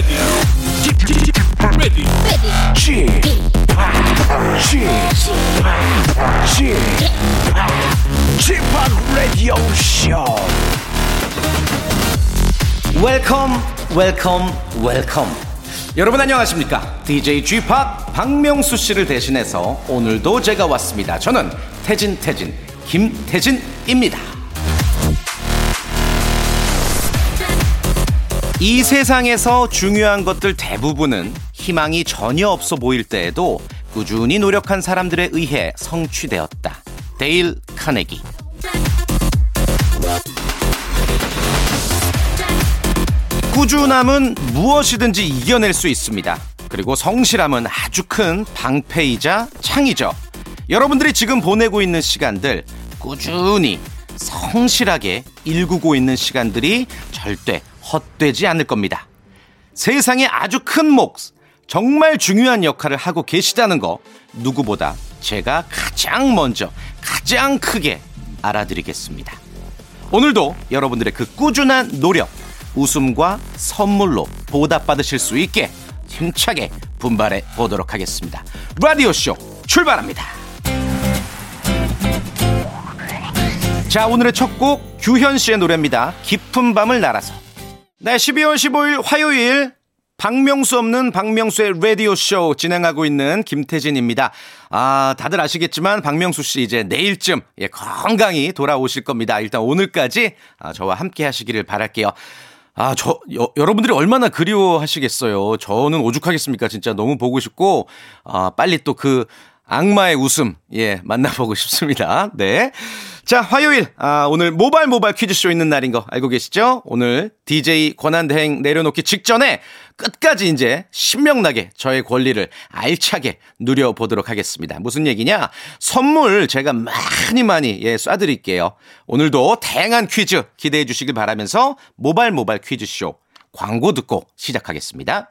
ready, ready, ready, ready. g p o p g p o p g p o p Radio Show. welcome welcome welcome 여러분 안녕하십니까 DJ g p o p 박명수 씨를 대신해서 오늘도 제가 왔습니다 저는 태진 태진 김태진입니다 이 세상에서 중요한 것들 대부분은 희망이 전혀 없어 보일 때에도 꾸준히 노력한 사람들에 의해 성취되었다 데일 카네기 꾸준함은 무엇이든지 이겨낼 수 있습니다. 그리고 성실함은 아주 큰 방패이자 창이죠. 여러분들이 지금 보내고 있는 시간들 꾸준히 성실하게 일구고 있는 시간들이 절대 헛되지 않을 겁니다. 세상에 아주 큰 몫, 정말 중요한 역할을 하고 계시다는 거 누구보다 제가 가장 먼저, 가장 크게 알아드리겠습니다. 오늘도 여러분들의 그 꾸준한 노력, 웃음과 선물로 보답받으실 수 있게 힘차게 분발해 보도록 하겠습니다. 라디오쇼 출발합니다. 자, 오늘의 첫 곡 규현 씨의 노래입니다. 깊은 밤을 날아서. 네, 12월 15일 화요일 박명수 없는 박명수의 라디오 쇼 진행하고 있는 김태진입니다. 아, 다들 아시겠지만 박명수 씨 이제 내일쯤 예, 건강히 돌아오실 겁니다. 일단 오늘까지 아, 저와 함께 하시기를 바랄게요. 아, 저, 여, 여러분들이 얼마나 그리워하시겠어요. 저는 오죽하겠습니까? 진짜 너무 보고 싶고, 아, 빨리 또 그 악마의 웃음, 예, 만나보고 싶습니다. 네. 자, 화요일, 아, 오늘 모발 모발 퀴즈쇼 있는 날인 거 알고 계시죠? 오늘 DJ 권한대행 내려놓기 직전에 끝까지 이제 신명나게 저의 권리를 알차게 누려보도록 하겠습니다. 무슨 얘기냐? 선물 제가 많이 많이 예, 쏴드릴게요. 오늘도 다양한 퀴즈 기대해 주시길 바라면서 모발 모발 퀴즈쇼 광고 듣고 시작하겠습니다.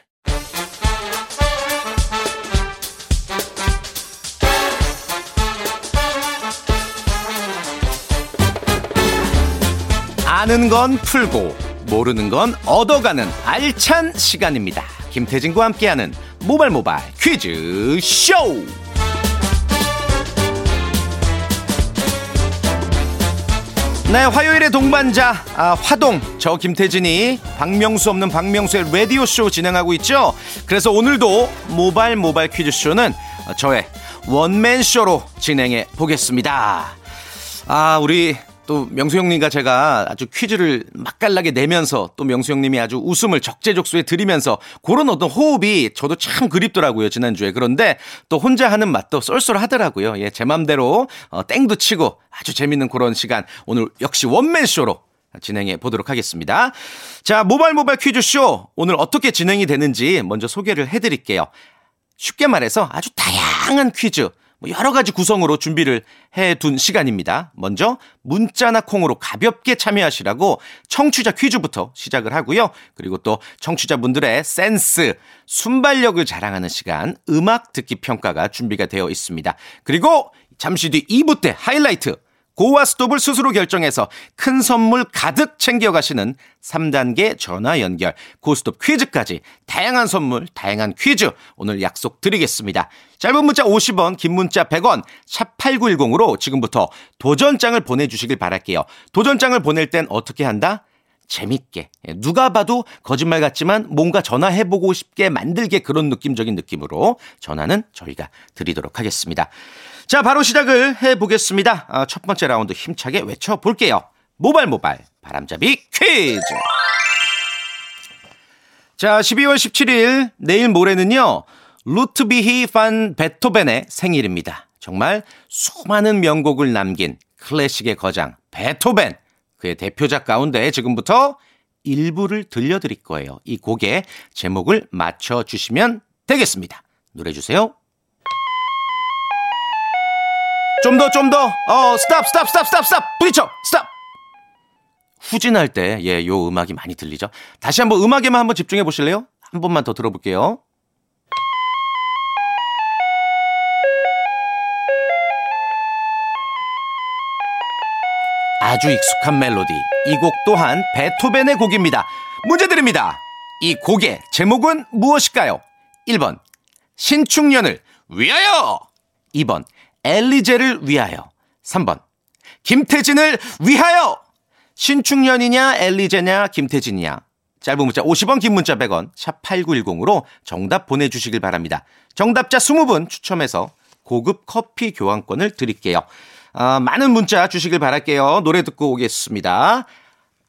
아는 건 풀고 모르는 건 얻어가는 알찬 시간입니다. 김태진과 함께하는 모발 모발 퀴즈 쇼. 네, 화요일의 동반자 아, 화동 저 김태진이 박명수 없는 박명수의 라디오 쇼 진행하고 있죠. 그래서 오늘도 모발 모발 퀴즈 쇼는 저의 원맨 쇼로 진행해 보겠습니다. 아, 우리 또 명수 형님과 제가 아주 퀴즈를 맛깔나게 내면서 또 명수 형님이 아주 웃음을 적재적소에 들이면서 그런 어떤 호흡이 저도 참 그립더라고요, 지난주에. 그런데 또 혼자 하는 맛도 쏠쏠하더라고요. 예, 제 맘대로 어, 땡도 치고 아주 재밌는 그런 시간 오늘 역시 원맨쇼로 진행해 보도록 하겠습니다. 자, 모발 모발 퀴즈쇼 오늘 어떻게 진행이 되는지 먼저 소개를 해 드릴게요. 쉽게 말해서 아주 다양한 퀴즈, 뭐 여러 가지 구성으로 준비를 해 둔 시간입니다. 먼저 문자나 콩으로 가볍게 참여하시라고 청취자 퀴즈부터 시작을 하고요. 그리고 또 청취자분들의 센스, 순발력을 자랑하는 시간, 음악 듣기 평가가 준비가 되어 있습니다. 그리고 잠시 뒤 2부 때 하이라이트, 고와 스톱을 스스로 결정해서 큰 선물 가득 챙겨가시는 3단계 전화 연결, 고스톱 퀴즈까지 다양한 선물, 다양한 퀴즈 오늘 약속 드리겠습니다. 짧은 문자 50원, 긴 문자 100원, 샵 8910으로 지금부터 도전장을 보내주시길 바랄게요. 도전장을 보낼 땐 어떻게 한다? 재밌게 예, 누가 봐도 거짓말 같지만 뭔가 전화해보고 싶게 만들게 그런 느낌적인 느낌으로 전화는 저희가 드리도록 하겠습니다. 자 바로 시작을 해보겠습니다. 아, 첫 번째 라운드 힘차게 외쳐볼게요. 모발 모발 바람잡이 퀴즈 자 12월 17일 내일 모레는요 루트비히 판 베토벤의 생일입니다. 정말 수많은 명곡을 남긴 클래식의 거장 베토벤 그의 대표작 가운데 지금부터 일부를 들려드릴 거예요. 이 곡의 제목을 맞춰주시면 되겠습니다. 노래 주세요. 좀 더, 좀 더. 어, stop, stop, stop, stop, stop. 부딪혀, stop. 후진할 때, 예, 요 음악이 많이 들리죠. 다시 한번 음악에만 한번 집중해 보실래요? 한 번만 더 들어볼게요. 아주 익숙한 멜로디. 이 곡 또한 베토벤의 곡입니다. 문제 드립니다. 이 곡의 제목은 무엇일까요? 1번, 신축년을 위하여! 2번, 엘리제를 위하여. 3번, 김태진을 위하여! 신축년이냐, 엘리제냐, 김태진이냐. 짧은 문자 50원, 긴 문자 100원, 샵 8910으로 정답 보내주시길 바랍니다. 정답자 20분 추첨해서 고급 커피 교환권을 드릴게요. 어, 많은 문자 주시길 바랄게요. 노래 듣고 오겠습니다.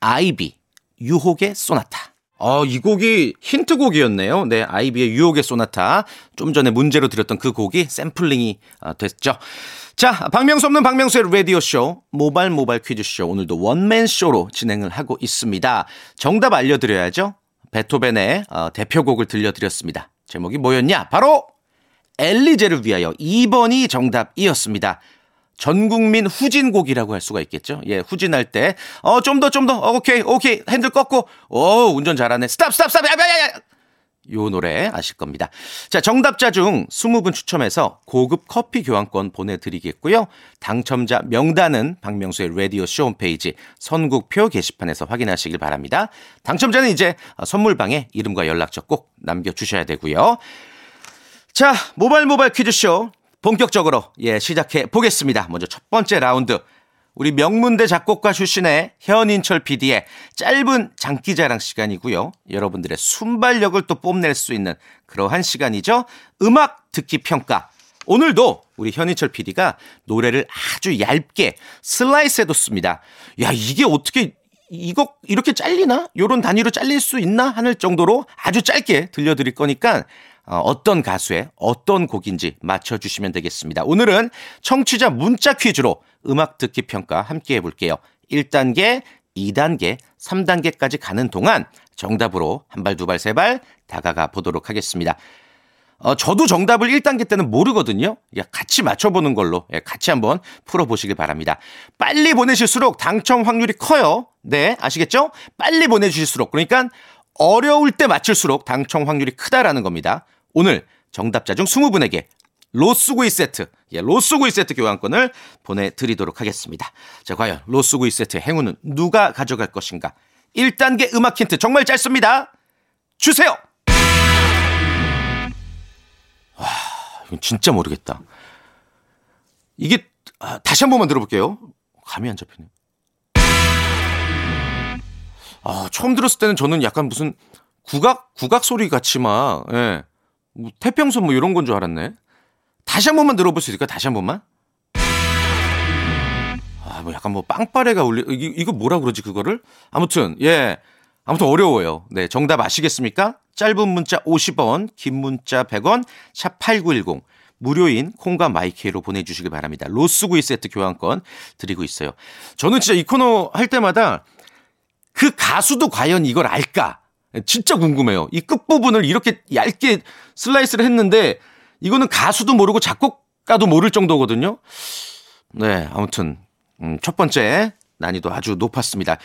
아이비, 유혹의 소나타. 어, 이 곡이 힌트곡이었네요. 네, 아이비의 유혹의 소나타. 좀 전에 문제로 드렸던 그 곡이 샘플링이 어, 됐죠. 자, 박명수 없는 박명수의 라디오쇼, 모발 모발 퀴즈쇼. 오늘도 원맨쇼로 진행을 하고 있습니다. 정답 알려드려야죠. 베토벤의 어, 대표곡을 들려드렸습니다. 제목이 뭐였냐? 바로 엘리제를 위하여 2번이 정답이었습니다. 전 국민 후진곡이라고 할 수가 있겠죠. 예, 후진할 때, 어, 좀 더, 좀 더, 어, 오케이, 오케이, 핸들 꺾고, 오, 운전 잘하네. stop, stop, stop, 야, 야, 야, 야. 요 노래 아실 겁니다. 자, 정답자 중 20분 추첨해서 고급 커피 교환권 보내드리겠고요. 당첨자 명단은 박명수의 라디오쇼 홈페이지 선곡표 게시판에서 확인하시길 바랍니다. 당첨자는 이제 선물방에 이름과 연락처 꼭 남겨주셔야 되고요. 자, 모발 모발 퀴즈쇼 본격적으로 예 시작해 보겠습니다. 먼저 첫 번째 라운드 우리 명문대 작곡가 출신의 현인철 PD의 짧은 장기자랑 시간이고요. 여러분들의 순발력을 또 뽐낼 수 있는 그러한 시간이죠. 음악 듣기 평가. 오늘도 우리 현인철 PD가 노래를 아주 얇게 슬라이스 해뒀습니다. 야 이게 어떻게 이거 이렇게 잘리나? 요런 단위로 잘릴 수 있나? 하는 정도로 아주 짧게 들려드릴 거니까 어, 어떤 가수의 어떤 곡인지 맞춰주시면 되겠습니다. 오늘은 청취자 문자 퀴즈로 음악 듣기 평가 함께 해볼게요. 1단계, 2단계, 3단계까지 가는 동안 정답으로 한 발, 두 발, 세 발 다가가 보도록 하겠습니다. 어, 저도 정답을 1단계 때는 모르거든요. 같이 맞춰보는 걸로 예, 같이 한번 풀어보시길 바랍니다. 빨리 보내실수록 당첨 확률이 커요. 네, 아시겠죠? 빨리 보내주실수록. 그러니까 어려울 때 맞출수록 당첨 확률이 크다라는 겁니다. 오늘 정답자 중 20분에게 로스구이 세트, 예, 로스구이 세트 교환권을 보내드리도록 하겠습니다. 자, 과연 로스구이 세트 행운은 누가 가져갈 것인가? 1단계 음악 힌트 정말 짧습니다. 주세요! 와, 이건 진짜 모르겠다. 이게, 아, 다시 한 번만 들어볼게요. 감이 안 잡히네. 아, 처음 들었을 때는 저는 약간 무슨 국악, 국악 소리 막, 예. 뭐 태평소 뭐 이런 건 줄 알았네. 다시 한 번만 들어볼 수 있을까? 다시 한 번만? 아, 뭐 약간 뭐 빵빠레가 울리, 이, 이거 뭐라 그러지, 그거를? 아무튼, 예. 아무튼 어려워요. 네. 정답 아시겠습니까? 짧은 문자 50원, 긴 문자 100원, 샵 8910. 무료인 콩과 마이케이로 보내주시기 바랍니다. 로스구이 세트 교환권 드리고 있어요. 저는 진짜 이 코너 할 때마다 그 가수도 과연 이걸 알까? 진짜 궁금해요. 이 끝부분을 이렇게 얇게 슬라이스를 했는데 이거는 가수도 모르고 작곡가도 모를 정도거든요. 네, 아무튼 음, 첫 번째 난이도 아주 높았습니다.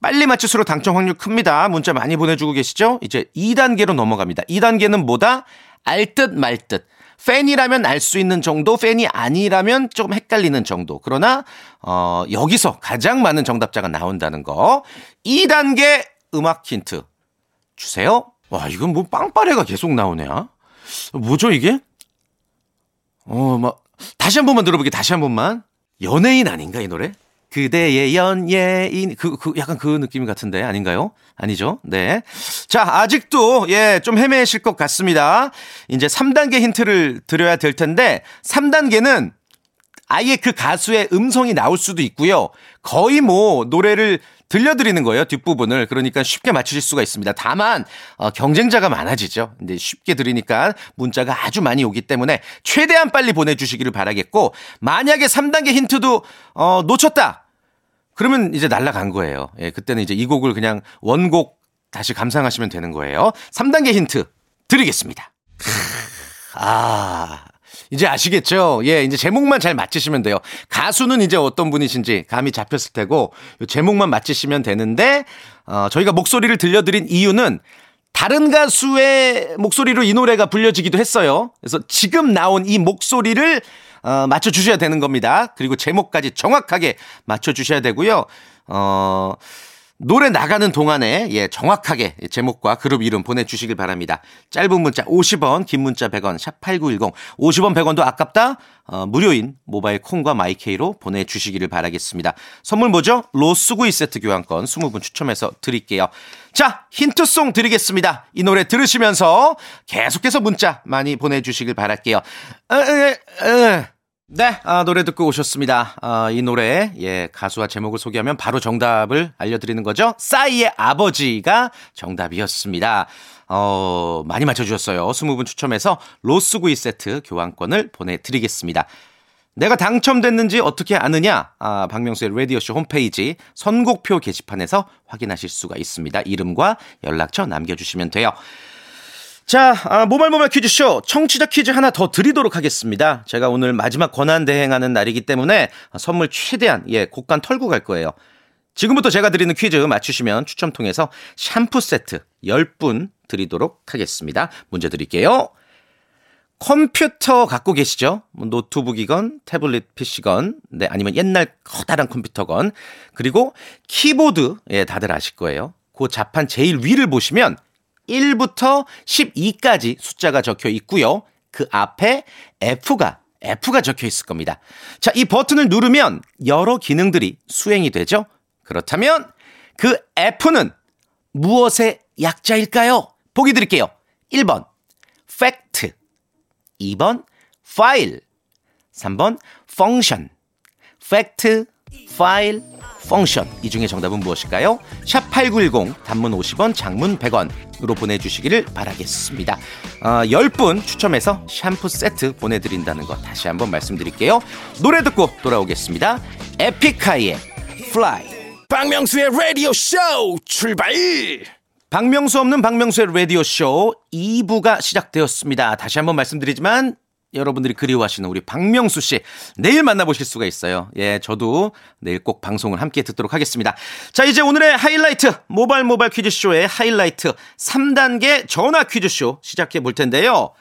빨리 맞출수록 당첨 확률 큽니다. 문자 많이 보내주고 계시죠? 이제 2단계로 넘어갑니다. 2단계는 뭐다? 알 듯 말 듯. 팬이라면 알 수 있는 정도, 팬이 아니라면 조금 헷갈리는 정도. 그러나, 어, 여기서 가장 많은 정답자가 나온다는 거. 2단계 음악 힌트 주세요. 와, 이건 뭐 빵빠레가 계속 나오네. 요 뭐죠, 이게? 어, 막, 다시 한 번만 들어보게, 다시 한 번만. 연예인 아닌가, 이 노래? 그대의 연예인, 그, 그, 약간 그 느낌 같은데, 아닌가요? 아니죠? 네. 자, 아직도, 예, 좀 헤매실 것 같습니다. 이제 3단계 힌트를 드려야 될 텐데, 3단계는 아예 그 가수의 음성이 나올 수도 있고요. 거의 뭐, 노래를 들려드리는 거예요. 뒷부분을. 그러니까 쉽게 맞추실 수가 있습니다. 다만 어, 경쟁자가 많아지죠. 근데 쉽게 드리니까 문자가 아주 많이 오기 때문에 최대한 빨리 보내주시기를 바라겠고 만약에 3단계 힌트도 어, 놓쳤다. 그러면 이제 날라간 거예요. 예, 그때는 이제 이 곡을 그냥 원곡 다시 감상하시면 되는 거예요. 3단계 힌트 드리겠습니다. 아, 이제 아시겠죠? 예, 이제 제목만 잘 맞히시면 돼요. 가수는 이제 어떤 분이신지 감이 잡혔을 테고, 요 제목만 맞히시면 되는데, 어, 저희가 목소리를 들려드린 이유는 다른 가수의 목소리로 이 노래가 불려지기도 했어요. 그래서 지금 나온 이 목소리를 어, 맞춰주셔야 되는 겁니다. 그리고 제목까지 정확하게 맞춰주셔야 되고요. 어, 노래 나가는 동안에 예, 정확하게 제목과 그룹 이름 보내주시길 바랍니다. 짧은 문자 50원, 긴 문자 100원, 샵 8910. 50원, 100원도 아깝다? 어, 무료인 모바일 콩과 마이케이로 보내주시기를 바라겠습니다. 선물 뭐죠? 로스구이 세트 교환권 20분 추첨해서 드릴게요. 자, 힌트송 드리겠습니다. 이 노래 들으시면서 계속해서 문자 많이 보내주시길 바랄게요. 에, 에, 에. 네, 아, 노래 듣고 오셨습니다. 아, 이 노래, 예, 가수와 제목을 소개하면 바로 정답을 알려드리는 거죠. 싸이의 아버지가 정답이었습니다. 어, 많이 맞춰주셨어요. 20분 추첨해서 로스구이 세트 교환권을 보내드리겠습니다. 내가 당첨됐는지 어떻게 아느냐? 아, 박명수의 라디오쇼 홈페이지 선곡표 게시판에서 확인하실 수가 있습니다. 이름과 연락처 남겨주시면 돼요. 자, 아, 모발 퀴즈쇼 청취자 퀴즈 하나 더 드리도록 하겠습니다. 제가 오늘 마지막 권한 대행하는 날이기 때문에 선물 최대한 예, 곡간 털고 갈 거예요. 지금부터 제가 드리는 퀴즈 맞추시면 추첨 통해서 샴푸 세트 10분 드리도록 하겠습니다. 문제 드릴게요. 컴퓨터 갖고 계시죠? 뭐 노트북이건 태블릿 PC건, 네, 아니면 옛날 커다란 컴퓨터건, 그리고 키보드, 예, 다들 아실 거예요. 그 자판 제일 위를 보시면 1부터 12까지 숫자가 적혀 있고요. 그 앞에 F가 F가 적혀 있을 겁니다. 자, 이 버튼을 누르면 여러 기능들이 수행이 되죠. 그렇다면 그 F는 무엇의 약자일까요? 보기 드릴게요. 1번 fact, 2번 file, 3번 function. fact, file, function. 이 중에 정답은 무엇일까요? 샵 8910 단문 50원, 장문 100원으로 보내주시기를 바라겠습니다. 어, 10분 추첨해서 샴푸 세트 보내드린다는 거 다시 한번 말씀드릴게요. 노래 듣고 돌아오겠습니다. 에픽하이의 Fly. 박명수의 라디오 쇼 출발 박명수 없는 박명수의 라디오 쇼 2부가 시작되었습니다. 다시 한번 말씀드리지만 여러분들이 그리워하시는 우리 박명수 씨 내일 만나보실 수가 있어요. 예, 저도 내일 꼭 방송을 함께 듣도록 하겠습니다. 자, 이제 오늘의 하이라이트 모바일 모바일 퀴즈쇼의 하이라이트 3단계 전화 퀴즈쇼 시작해 볼 텐데요.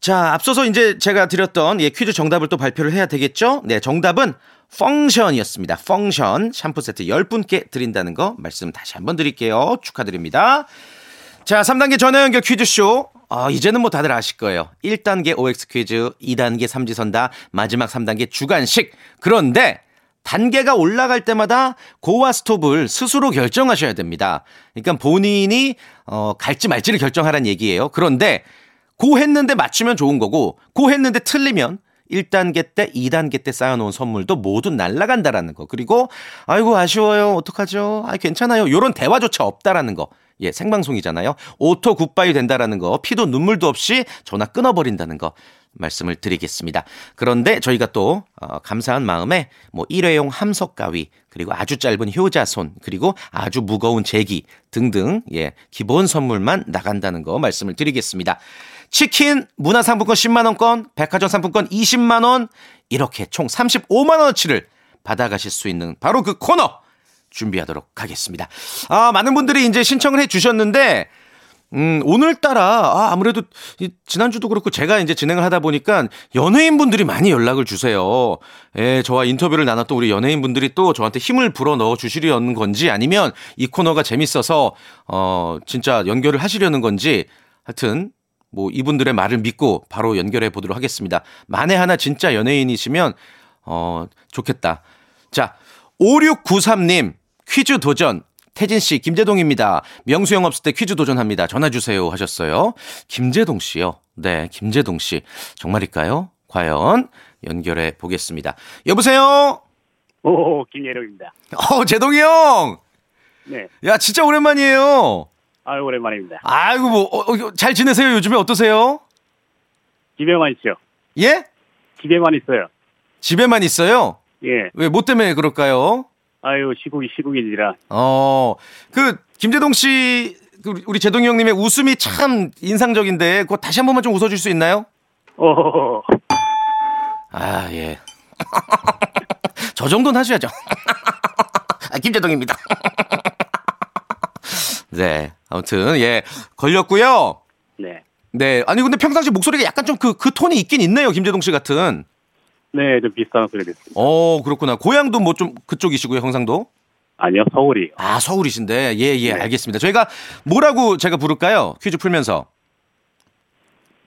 자, 앞서서 이제 제가 드렸던 예, 퀴즈 정답을 또 발표를 해야 되겠죠? 네, 정답은 펑션이었습니다. 펑션 샴푸 세트 10분께 드린다는 거 말씀 다시 한번 드릴게요. 축하드립니다. 자, 3단계 전화 연결 퀴즈쇼. 아, 이제는 뭐 다들 아실 거예요. 1단계 OX 퀴즈, 2단계 삼지선다, 마지막 3단계 주간식. 그런데 단계가 올라갈 때마다 고와 스톱을 스스로 결정하셔야 됩니다. 그러니까 본인이 어, 갈지 말지를 결정하라는 얘기예요. 그런데 고 했는데 맞추면 좋은 거고 고 했는데 틀리면 1단계 때, 2단계 때 쌓아놓은 선물도 모두 날라간다라는 거. 그리고 아이고 아쉬워요. 어떡하죠? 아 괜찮아요. 요런 대화조차 없다라는 거. 예, 생방송이잖아요. auto goodbye 된다라는 거. 피도 눈물도 없이 전화 끊어버린다는 거. 말씀을 드리겠습니다. 그런데 저희가 또 어, 감사한 마음에 뭐 일회용 함석 가위 그리고 아주 짧은 효자손 그리고 아주 무거운 제기 등등 예 기본 선물만 나간다는 거 말씀을 드리겠습니다. 치킨 문화상품권 10만 원권, 백화점 상품권 20만 원 이렇게 총 35만 원어치를 받아가실 수 있는 바로 그 코너 준비하도록 하겠습니다. 아 많은 분들이 이제 신청을 해 주셨는데 음, 오늘따라, 아, 아무래도, 이, 지난주도 그렇고 제가 이제 진행을 하다 보니까 연예인분들이 많이 연락을 주세요. 예, 저와 인터뷰를 나눴던 우리 연예인분들이 또 저한테 힘을 불어 넣어 주시려는 건지 아니면 이 코너가 재밌어서, 어, 진짜 연결을 하시려는 건지 하여튼, 뭐 이분들의 말을 믿고 바로 연결해 보도록 하겠습니다. 만에 하나 진짜 연예인이시면, 어, 좋겠다. 자, 5693님, 퀴즈 도전. 태진 씨, 김재동입니다. 명수 형 없을 때 퀴즈 도전합니다. 전화 주세요 하셨어요. 김재동 씨요. 네, 김재동 씨. 정말일까요? 과연 연결해 보겠습니다. 여보세요? 오, 김예룡입니다. 어, 재동이 형. 네. 야, 진짜 오랜만이에요. 아유, 오랜만입니다. 아이고 뭐 어, 어, 잘 지내세요? 요즘에 어떠세요? 집에만 있죠. 예? 집에만 있어요. 집에만 있어요? 예. 왜 뭐 때문에 그럴까요? 아유, 시국이 시국이니라. 어, 그 김재동 씨, 그 우리 재동이 형님의 웃음이 참 인상적인데, 그거 다시 한 번만 좀 웃어줄 수 있나요? 오, 아, 예. 저 정도는 하셔야죠. 아, 김재동입니다. 네. 아무튼, 예. 걸렸고요. 네. 네. 아니, 근데 평상시 목소리가 약간 좀 그, 그 톤이 있긴 있네요. 김재동 씨 같은. 네, 좀 비슷한 소리 됐습니다. 어, 그렇구나. 고향도 뭐 좀 그쪽이시고요, 형상도? 아니요, 서울이요. 아, 서울이신데. 예, 예, 네. 알겠습니다. 저희가 뭐라고 제가 부를까요? 퀴즈 풀면서.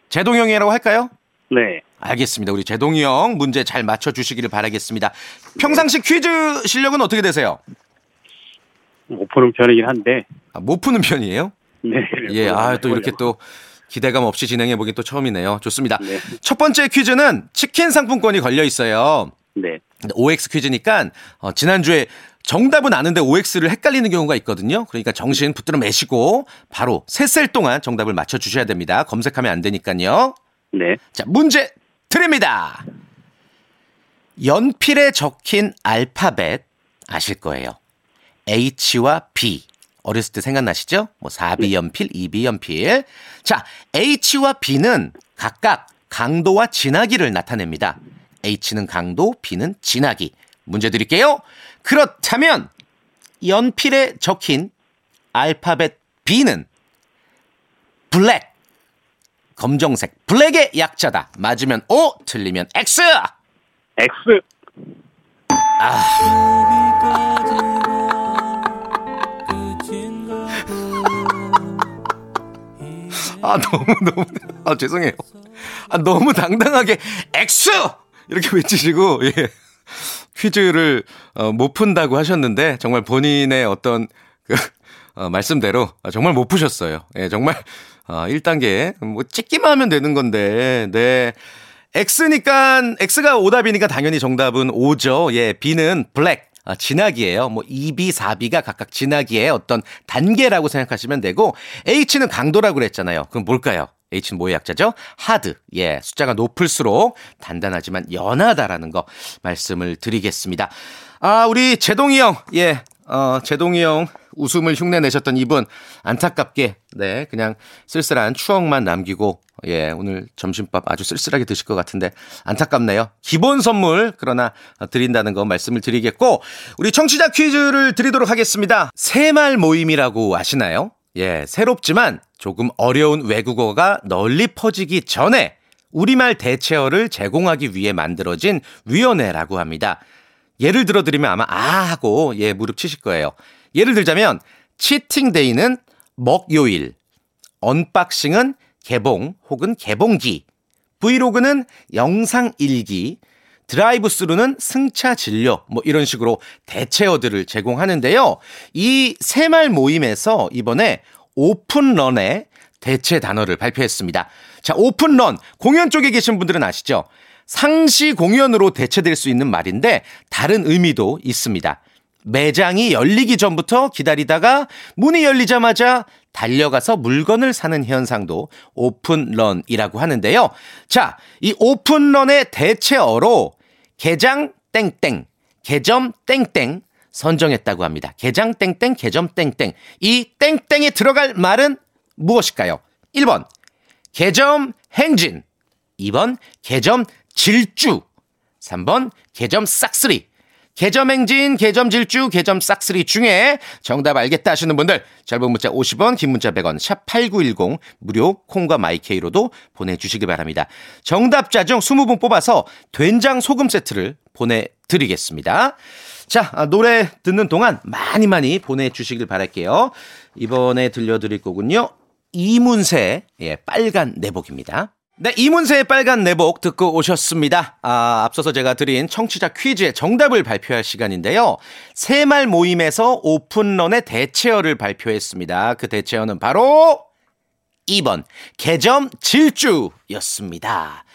제동형이라고 할까요? 네. 알겠습니다. 우리 제동이 형 문제 잘 맞춰 주시기를 바라겠습니다. 평상시 퀴즈 실력은 어떻게 되세요? 못 푸는 편이긴 한데, 아, 못 푸는 편이에요? 네. 예, 아, 또 이렇게 또 기대감 없이 진행해 보긴 또 처음이네요. 좋습니다. 네. 첫 번째 퀴즈는 치킨 상품권이 걸려 있어요. 네. OX 퀴즈니까 어, 지난주에 정답은 아는데 OX를 헷갈리는 경우가 있거든요. 그러니까 정신 붙들어 매시고 바로 셋셀 동안 정답을 맞춰 주셔야 됩니다. 검색하면 안 되니까요. 네. 자, 문제 드립니다. 연필에 적힌 알파벳 아실 거예요. H와 B. 어렸을 때 생각나시죠? 뭐 4B 연필, 2B 연필. 자, H와 B는 각각 강도와 진하기를 나타냅니다. H는 강도, B는 진하기. 문제 드릴게요. 그렇다면 연필에 적힌 알파벳 B는 블랙. 검정색 블랙의 약자다. 맞으면 O, 틀리면 X. X. 아 너무 너무 아 죄송해요. 아 너무 당당하게 X 이렇게 외치시고 예. 퀴즈를 어, 못 푼다고 하셨는데 정말 본인의 어떤 그 어, 말씀대로 정말 못 푸셨어요. 예, 정말 어, 1단계 뭐 찍기만 하면 되는 건데 네. X니까 X가 오답이니까 당연히 정답은 O죠. 예, B는 블랙. 아, 진하기예요. 뭐 2B, 4B가 각각 진하기의 어떤 단계라고 생각하시면 되고 H는 강도라고 그랬잖아요. 그럼 뭘까요? H는 뭐의 약자죠? 하드. 예, 숫자가 높을수록 단단하지만 연하다라는 거 말씀을 드리겠습니다. 아, 우리 제동이 형. 예. 어, 제동이 형 웃음을 흉내 내셨던 이분 안타깝게 네, 그냥 쓸쓸한 추억만 남기고 예, 오늘 점심밥 아주 쓸쓸하게 드실 것 같은데 안타깝네요. 기본 선물 그러나 드린다는 거 말씀을 드리겠고 우리 청취자 퀴즈를 드리도록 하겠습니다. 새말 모임이라고 아시나요? 예, 새롭지만 조금 어려운 외국어가 널리 퍼지기 전에 우리말 대체어를 제공하기 위해 만들어진 위원회라고 합니다. 예를 들어 드리면 아마 아 하고 예 무릎 치실 거예요. 예를 들자면 cheating day는 먹요일, unboxing은 개봉 혹은 개봉기, vlog는 영상 일기, drive-through는 승차 진료 뭐 이런 식으로 대체어들을 제공하는데요. 이 새말 모임에서 이번에 오픈런의 대체 단어를 발표했습니다. 자, 오픈런 공연 쪽에 계신 분들은 아시죠? 상시 공연으로 대체될 수 있는 말인데 다른 의미도 있습니다. 매장이 열리기 전부터 기다리다가 문이 열리자마자 달려가서 물건을 사는 현상도 오픈런이라고 하는데요. 자, 이 오픈런의 대체어로 개장 땡땡, 개점 땡땡 선정했다고 합니다. 개장 땡땡, 개점 땡땡. 이 땡땡에 들어갈 말은 무엇일까요? 1번, 개점 행진. 2번, 개점 질주. 3번, 개점 싹쓸이. 개점 행진, 개점 질주, 개점 싹쓸이 중에 정답 알겠다 하시는 분들 짧은 문자 50원, 긴 문자 100원, 샵 8910 무료 콩과 마이케이로도 보내주시기 바랍니다. 정답자 중 20분 뽑아서 된장 소금 세트를 보내드리겠습니다. 자, 아, 노래 듣는 동안 많이 많이 보내주시길 바랄게요. 이번에 들려드릴 거군요. 이문세, 예, 빨간 내복입니다. 네, 이문세의 빨간 내복 듣고 오셨습니다. 아, 앞서서 제가 드린 청취자 퀴즈의 정답을 발표할 시간인데요. 새말 모임에서 오픈런의 대체어를 발표했습니다. 그 대체어는 바로 2번, 개점 질주였습니다.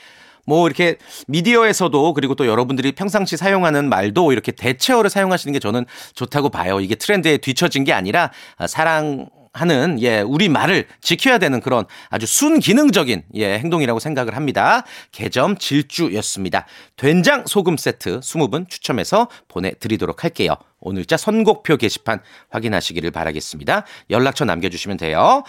뭐 이렇게 미디어에서도 그리고 또 여러분들이 평상시 사용하는 말도 이렇게 대체어를 사용하시는 게 저는 좋다고 봐요. 이게 트렌드에 뒤처진 게 아니라 아, 사랑 하는 예 우리 말을 지켜야 되는 그런 아주 순기능적인 예 행동이라고 생각을 합니다. 개점 질주였습니다. 된장 소금 세트 20분 추첨해서 보내 드리도록 할게요. 오늘자 선곡표 게시판 확인하시기를 바라겠습니다. 연락처 남겨 주시면 돼요.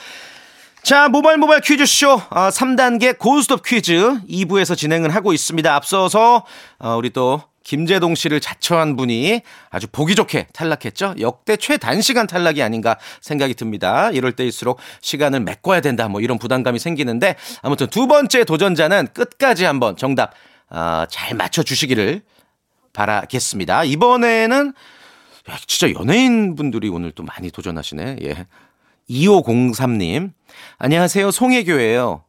자, 모바일 모바일 퀴즈쇼 아, 3단계 고스톱 퀴즈 2부에서 진행을 하고 있습니다. 앞서서 어, 우리 또 김재동 씨를 자처한 분이 아주 보기 좋게 탈락했죠. 역대 최단시간 탈락이 아닌가 생각이 듭니다. 이럴 때일수록 시간을 메꿔야 된다. 뭐 이런 부담감이 생기는데 아무튼 두 번째 도전자는 끝까지 한번 정답 아, 잘 맞춰 주시기를 바라겠습니다. 이번에는 야, 진짜 연예인 분들이 오늘 또 많이 도전하시네. 예. 2503님. 안녕하세요. 송혜교예요.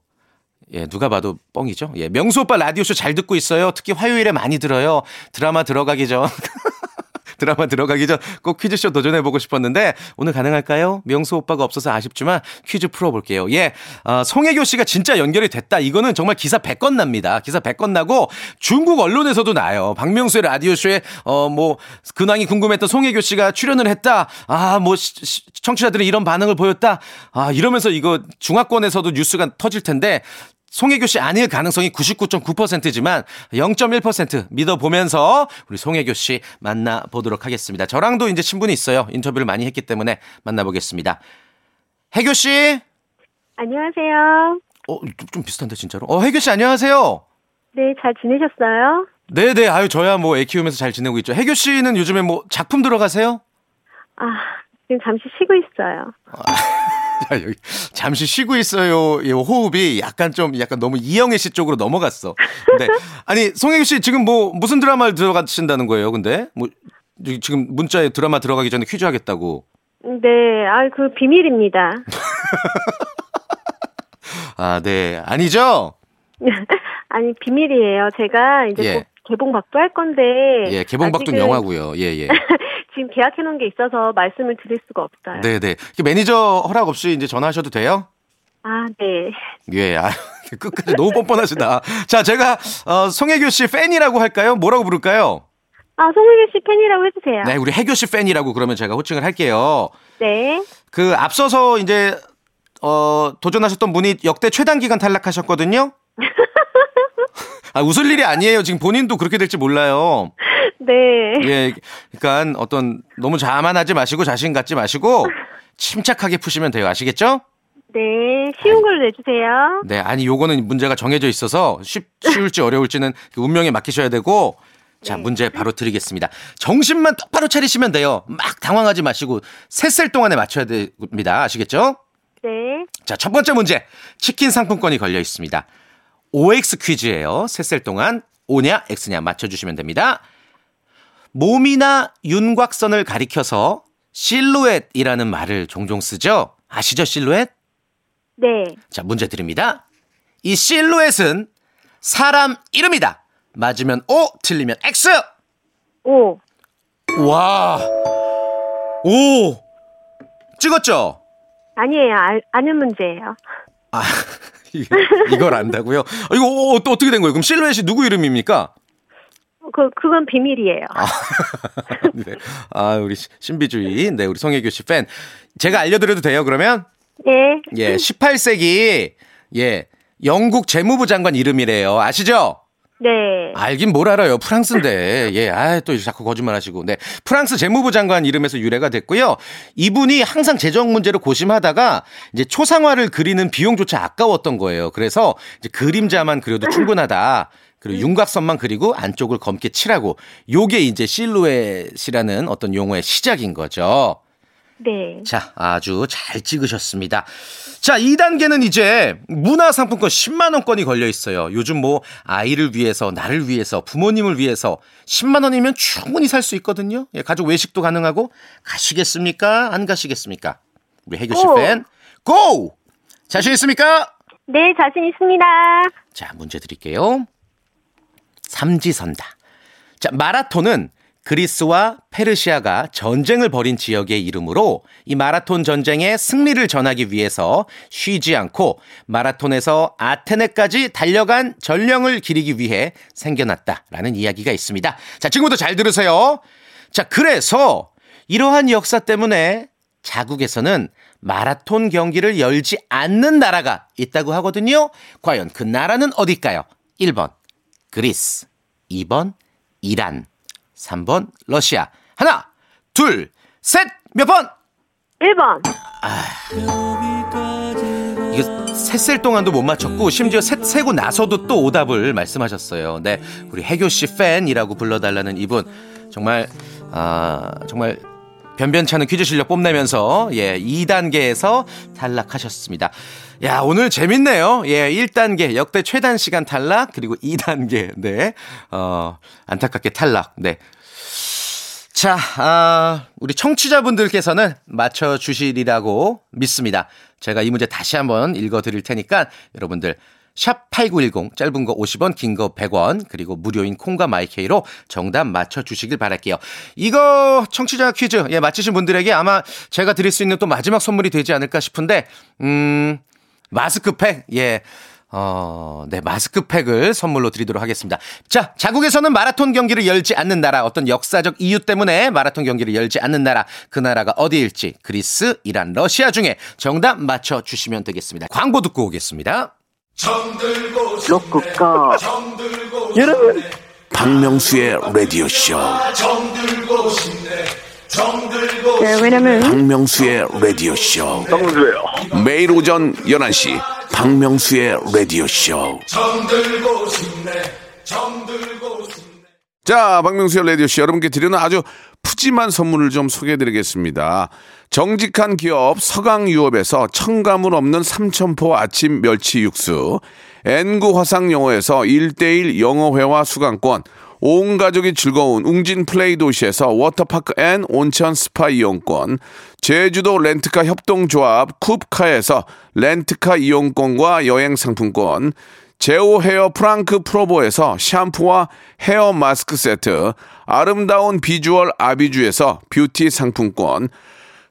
예, 누가 봐도 뻥이죠. 예, 명수 오빠 라디오쇼 잘 듣고 있어요. 특히 화요일에 많이 들어요. 드라마 들어가기 전. 드라마 들어가기 전 꼭 퀴즈쇼 도전해보고 싶었는데 오늘 가능할까요? 명수 오빠가 없어서 아쉽지만 퀴즈 풀어볼게요. 예, 어, 송혜교 씨가 진짜 연결이 됐다. 이거는 정말 기사 100건 납니다. 기사 100건 나고 중국 언론에서도 나요. 박명수의 라디오쇼에 어, 뭐 근황이 궁금했던 송혜교 씨가 출연을 했다. 아, 뭐 청취자들이 이런 반응을 보였다. 아, 이러면서 이거 중화권에서도 뉴스가 터질 텐데 송혜교 씨 아닐 가능성이 99.9%지만 0.1% 믿어보면서 우리 송혜교 씨 만나보도록 하겠습니다. 저랑도 이제 친분이 있어요. 인터뷰를 많이 했기 때문에 만나보겠습니다. 혜교 씨. 안녕하세요. 어, 좀 비슷한데 진짜로. 어, 혜교 씨 안녕하세요. 네, 잘 지내셨어요? 네네. 아유 저야 뭐 애 키우면서 잘 지내고 있죠. 혜교 씨는 요즘에 뭐 작품 들어가세요? 아, 지금 잠시 쉬고 있어요. 자, 여기 잠시 쉬고 있어요. 이 호흡이 약간 좀 약간 너무 이영애 씨 쪽으로 넘어갔어. 네. 아니, 송혜교 씨 지금 뭐 무슨 드라마를 들어가신다는 거예요? 근데 뭐 지금 문자에 드라마 들어가기 전에 퀴즈 하겠다고. 네, 아, 그 비밀입니다. 아, 네. 아니죠? 아니, 비밀이에요. 제가 이제 예. 곧 개봉박도 할 건데. 예, 개봉박도 영화고요. 예, 예. 지금 계약해 놓은 게 있어서 말씀을 드릴 수가 없어요. 네, 네. 매니저 허락 없이 이제 전화하셔도 돼요? 아, 네. 예, 아, 끝까지 너무 뻔뻔하시다. 자, 제가 어, 송혜교 씨 팬이라고 할까요? 뭐라고 부를까요? 아, 송혜교 씨 팬이라고 해주세요. 네, 우리 혜교 씨 팬이라고 그러면 제가 호칭을 할게요. 네. 그 앞서서 이제 어 도전하셨던 분이 역대 최단 기간 탈락하셨거든요. 아 웃을 일이 아니에요. 지금 본인도 그렇게 될지 몰라요. 네. 예, 그러니까 어떤 너무 자만하지 마시고 자신 갖지 마시고 침착하게 푸시면 돼요. 아시겠죠? 네. 쉬운 걸로 내주세요. 네, 아니 요거는 문제가 정해져 있어서 쉽, 쉬울지 어려울지는 그 운명에 맡기셔야 되고 자, 문제 바로 드리겠습니다. 정신만 똑바로 차리시면 돼요. 막 당황하지 마시고 셋셀 동안에 맞춰야 됩니다. 아시겠죠? 네. 자, 첫 번째 문제. 치킨 상품권이 걸려 있습니다. OX 퀴즈예요. 셋셀 동안 O냐 X냐 맞춰주시면 됩니다. 몸이나 윤곽선을 가리켜서 실루엣이라는 말을 종종 쓰죠. 아시죠, 실루엣? 네. 자, 문제 드립니다. 이 실루엣은 사람 이름이다. 맞으면 O, 틀리면 X. 오. 와, 오, 찍었죠? 아니에요. 알, 아는 문제예요. 아, 이- 이걸 안다고요? 어, 이거 어, 또 어떻게 된 거예요? 그럼 실루엣이 누구 이름입니까? 그, 그건 비밀이에요. 네. 아, 우리 시- 신비주의. 네, 우리 송혜교 씨 팬. 제가 알려드려도 돼요, 그러면? 네. 예, 18세기, 예, 영국 재무부 장관 이름이래요. 아시죠? 네. 알긴 뭘 알아요. 프랑스인데. 예, 아, 또 자꾸 거짓말 하시고. 네. 프랑스 재무부 장관 이름에서 유래가 됐고요. 이분이 항상 재정 문제로 고심하다가 이제 초상화를 그리는 비용조차 아까웠던 거예요. 그래서 이제 그림자만 그려도 충분하다. 그리고 윤곽선만 그리고 안쪽을 검게 칠하고 요게 이제 실루엣이라는 어떤 용어의 시작인 거죠. 네. 자, 아주 잘 찍으셨습니다. 자, 2단계는 이제 문화상품권 10만원권이 걸려 있어요. 요즘 뭐, 아이를 위해서, 나를 위해서, 부모님을 위해서 10만원이면 충분히 살 수 있거든요. 예, 가족 외식도 가능하고, 가시겠습니까? 안 가시겠습니까? 우리 혜교씨 고! 팬, 고! 자신 있습니까? 네, 자신 있습니다. 자, 문제 드릴게요. 삼지선다. 자, 마라톤은 그리스와 페르시아가 전쟁을 벌인 지역의 이름으로 이 마라톤 전쟁의 승리를 전하기 위해서 쉬지 않고 마라톤에서 아테네까지 달려간 전령을 기리기 위해 생겨났다라는 이야기가 있습니다. 자, 지금부터 잘 들으세요. 자, 그래서 이러한 역사 때문에 자국에서는 마라톤 경기를 열지 않는 나라가 있다고 하거든요. 과연 그 나라는 어딜까요? 1번 그리스, 2번 이란, 3번 러시아. 하나, 둘, 셋, 몇 번? 1번. 이거 셋셀 동안도 못 맞췄고 심지어 셋 세고 나서도 또 오답을 말씀하셨어요. 네, 우리 해교 씨 팬이라고 불러달라는 이분 정말 아 정말 변변찮은 퀴즈 실력 뽐내면서 예 2단계에서 탈락하셨습니다. 야 오늘 재밌네요. 예 1단계 역대 최단 시간 탈락 그리고 2단계 네 어 안타깝게 탈락 네. 자, 아, 우리 청취자분들께서는 맞춰 주시리라고 믿습니다. 제가 이 문제 다시 한번 읽어 드릴 테니까 여러분들 샵 8910 짧은 거 50원 긴 거 100원 그리고 무료인 콩과 마이케이로 정답 맞춰주시길 바랄게요. 이거 청취자 퀴즈 예 맞히신 분들에게 아마 제가 드릴 수 있는 또 마지막 선물이 되지 않을까 싶은데 음 마스크팩 예 어, 네, 마스크팩을 선물로 드리도록 하겠습니다. 자, 자국에서는 마라톤 경기를 열지 않는 나라, 어떤 역사적 이유 때문에 마라톤 경기를 열지 않는 나라, 그 나라가 어디일지, 그리스, 이란, 러시아 중에 정답 맞춰주시면 되겠습니다. 광고 듣고 오겠습니다. 로쿠꺼 여러분 박명수의 라디오 쇼. 네, 왜냐면 박명수의 라디오 쇼. 매일 오전 11시 박명수의 라디오 쇼. 자, 박명수의 라디오 쇼 여러분께 드리는 아주 푸짐한 선물을 좀 소개해 드리겠습니다. 정직한 기업 서강유업에서 첨가물 없는 삼천포 아침 멸치 육수, N구 화상영어에서 1대1 영어회화 수강권, 온 가족이 즐거운 웅진 플레이 도시에서 워터파크 and 온천 스파 이용권, 제주도 렌트카 협동조합 쿱카에서 렌트카 이용권과 여행 상품권, 제오 헤어 프랑크 프로보에서 샴푸와 hair mask 세트, 아름다운 비주얼 아비주에서 뷰티 상품권,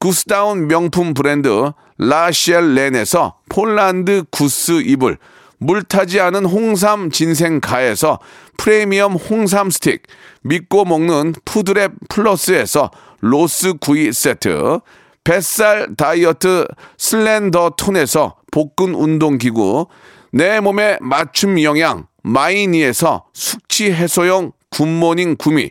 goose down 명품 브랜드 라시엘렌에서 폴란드 goose 이불, 물타지 않은 홍삼 진생가에서 프리미엄 홍삼 스틱, 믿고 먹는 푸드랩 플러스에서 로스 구이 세트, 뱃살 다이어트 슬렌더 톤에서 복근 운동기구, 내 몸에 맞춤 영양 마이니에서 숙취 해소용 굿모닝 구미,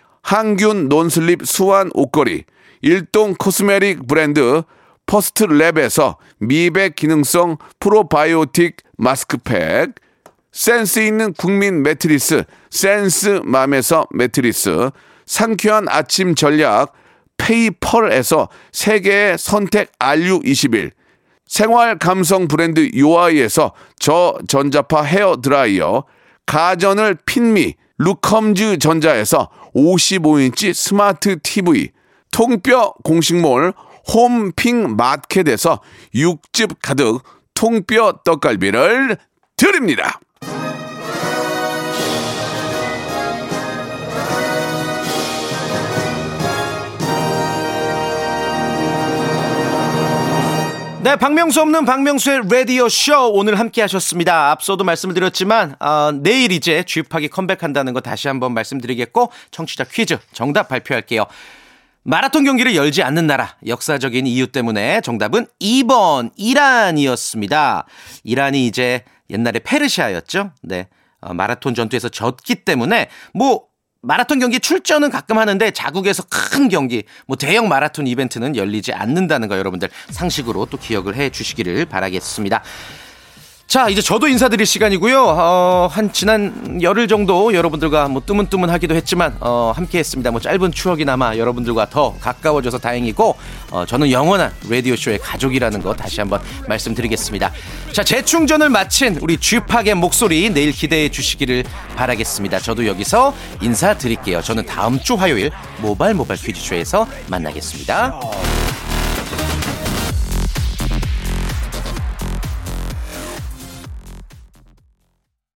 항균 non-slip 수완 옷걸이, 일동 cosmetic 브랜드 퍼스트 랩에서 미백 기능성 프로바이오틱 마스크팩, 센스 있는 국민 매트리스 센스맘에서 매트리스, 상쾌한 아침 전략 페이펄에서 세계의 선택 RU21, 생활 감성 브랜드 요아이에서 저전자파 헤어 드라이어, 가전을 핀미 루컴즈 전자에서 55인치 스마트 TV, 통뼈 공식몰 홈핑 마켓에서 육즙 가득 통뼈 떡갈비를 드립니다. 네, 박명수 없는 박명수의 라디오 쇼 오늘 함께 하셨습니다. 앞서도 말씀을 드렸지만 어, 내일 이제 쥐팍이 컴백한다는 거 다시 한번 말씀드리겠고 청취자 퀴즈 정답 발표할게요. 마라톤 경기를 열지 않는 나라 역사적인 이유 때문에 정답은 2번 이란이었습니다. 이란이 이제 옛날에 페르시아였죠. 네. 어, 마라톤 전투에서 졌기 때문에 뭐 마라톤 경기 출전은 가끔 하는데 자국에서 큰 경기, 뭐 대형 마라톤 이벤트는 열리지 않는다는 거 여러분들 상식으로 또 기억을 해 주시기를 바라겠습니다. 자, 이제 저도 인사드릴 시간이고요. 어, 한 지난 열흘 정도 여러분들과 뭐 뜨문뜨문 하기도 했지만 어, 함께 했습니다. 뭐 짧은 추억이나마 여러분들과 더 가까워져서 다행이고 어, 저는 영원한 라디오 쇼의 가족이라는 거 다시 한번 말씀드리겠습니다. 자, 재충전을 마친 우리 쥐팍의 목소리 내일 기대해 주시기를 바라겠습니다. 저도 여기서 인사드릴게요. 저는 다음 주 화요일 모발 모발 퀴즈쇼에서 만나겠습니다.